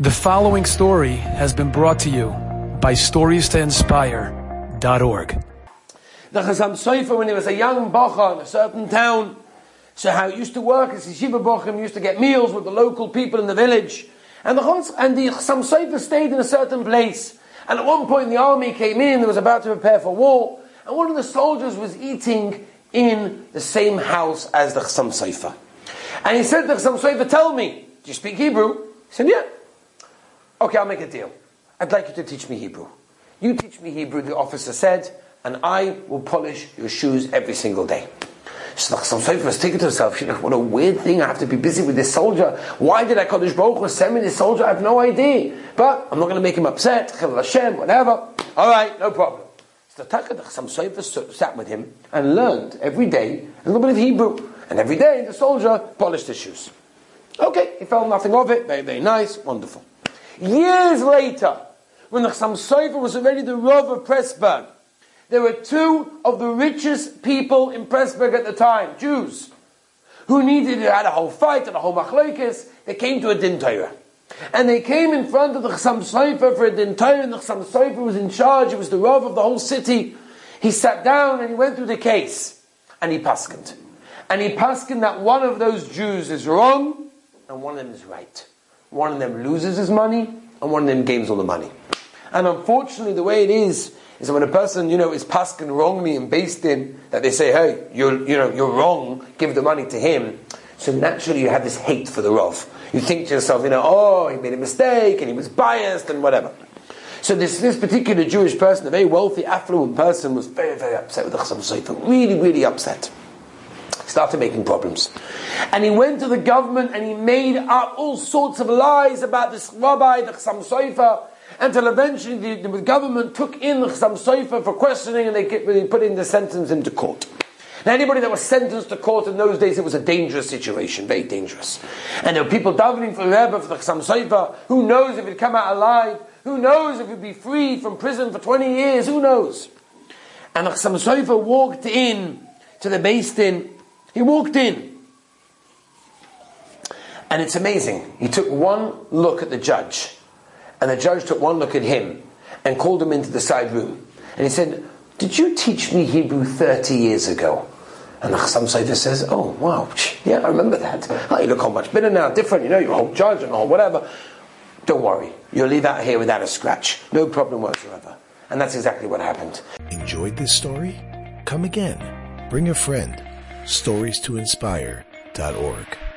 The following story has been brought to you by StoriesToInspire.org. The Chassam Sofer, when he was a young bacha in a certain town, so how it used to work is Yeshiva Bochum used to get meals with the local people in the village. And the, Chaz- and the Chassam Sofer stayed in a certain place. And at one point the army came in, they was about to prepare for war, and one of the soldiers was eating in the same house as the Chassam Sofer. And he said to the Chassam Sofer, tell me, do you speak Hebrew? He said, yeah. Okay, I'll make a deal. I'd like you to teach me Hebrew. You teach me Hebrew, the officer said, and I will polish your shoes every single day. So the Chassam Sofer was thinking to himself, you know, what a weird thing, I have to be busy with this soldier. Why did Hakadosh Baruch Hu send me this soldier? I have no idea. But I'm not going to make him upset, Hashem, whatever. Alright, no problem. So Chassam Sofer sat with him and learned every day a little bit of Hebrew. And every day the soldier polished his shoes. Okay, he felt nothing of it, very, very nice, wonderful. Years later, when the Chassam Sofer was already the Rav of Pressburg, there were two of the richest people in Pressburg at the time, Jews, who needed, to had a whole fight and a whole machlokes. They came to a din Torah. And they came in front of the Chassam Sofer for a din Torah, and the Chassam Sofer was in charge, he was the Rav of the whole city. He sat down and he went through the case, and he paskened. And he paskened that one of those Jews is wrong, and one of them is right. One of them loses his money, and one of them gains all the money. And unfortunately, the way it is, is that when a person, you know, is paskin wrongly and based in, that they say, hey, you're, you know, you're wrong, give the money to him. So naturally you have this hate for the Rav. You think to yourself, you know, oh, he made a mistake, and he was biased, and whatever. So this, this particular Jewish person, a very wealthy, affluent person, was very, very upset with the Chassam Sofer. Really, really upset started making problems. And he went to the government and he made up all sorts of lies about this rabbi, the Chassam Sofer, until eventually the, the, government took in the Chassam Sofer for questioning and they, they put in the sentence into court. Now, anybody that was sentenced to court in those days, it was a dangerous situation, very dangerous. And there were people davening for Rebbe, for the Chassam Sofer. Who knows if he'd come out alive? Who knows if he'd be freed from prison for 20 years? Who knows? And the Chassam Sofer walked in to the Beis Din he walked in. And it's amazing. He took one look at the judge, and the judge took one look at him and called him into the side room. And he said, Did you teach me Hebrew 30 years ago? And the Chassam Sofer says, Oh, wow, yeah, I remember that. Oh, you look how much better now, different, you know, you're a whole judge and all, whatever. Don't worry, you'll leave out here without a scratch. No problem whatsoever. And that's exactly what happened. Enjoyed this story? Come again. Bring a friend stories to inspire.org.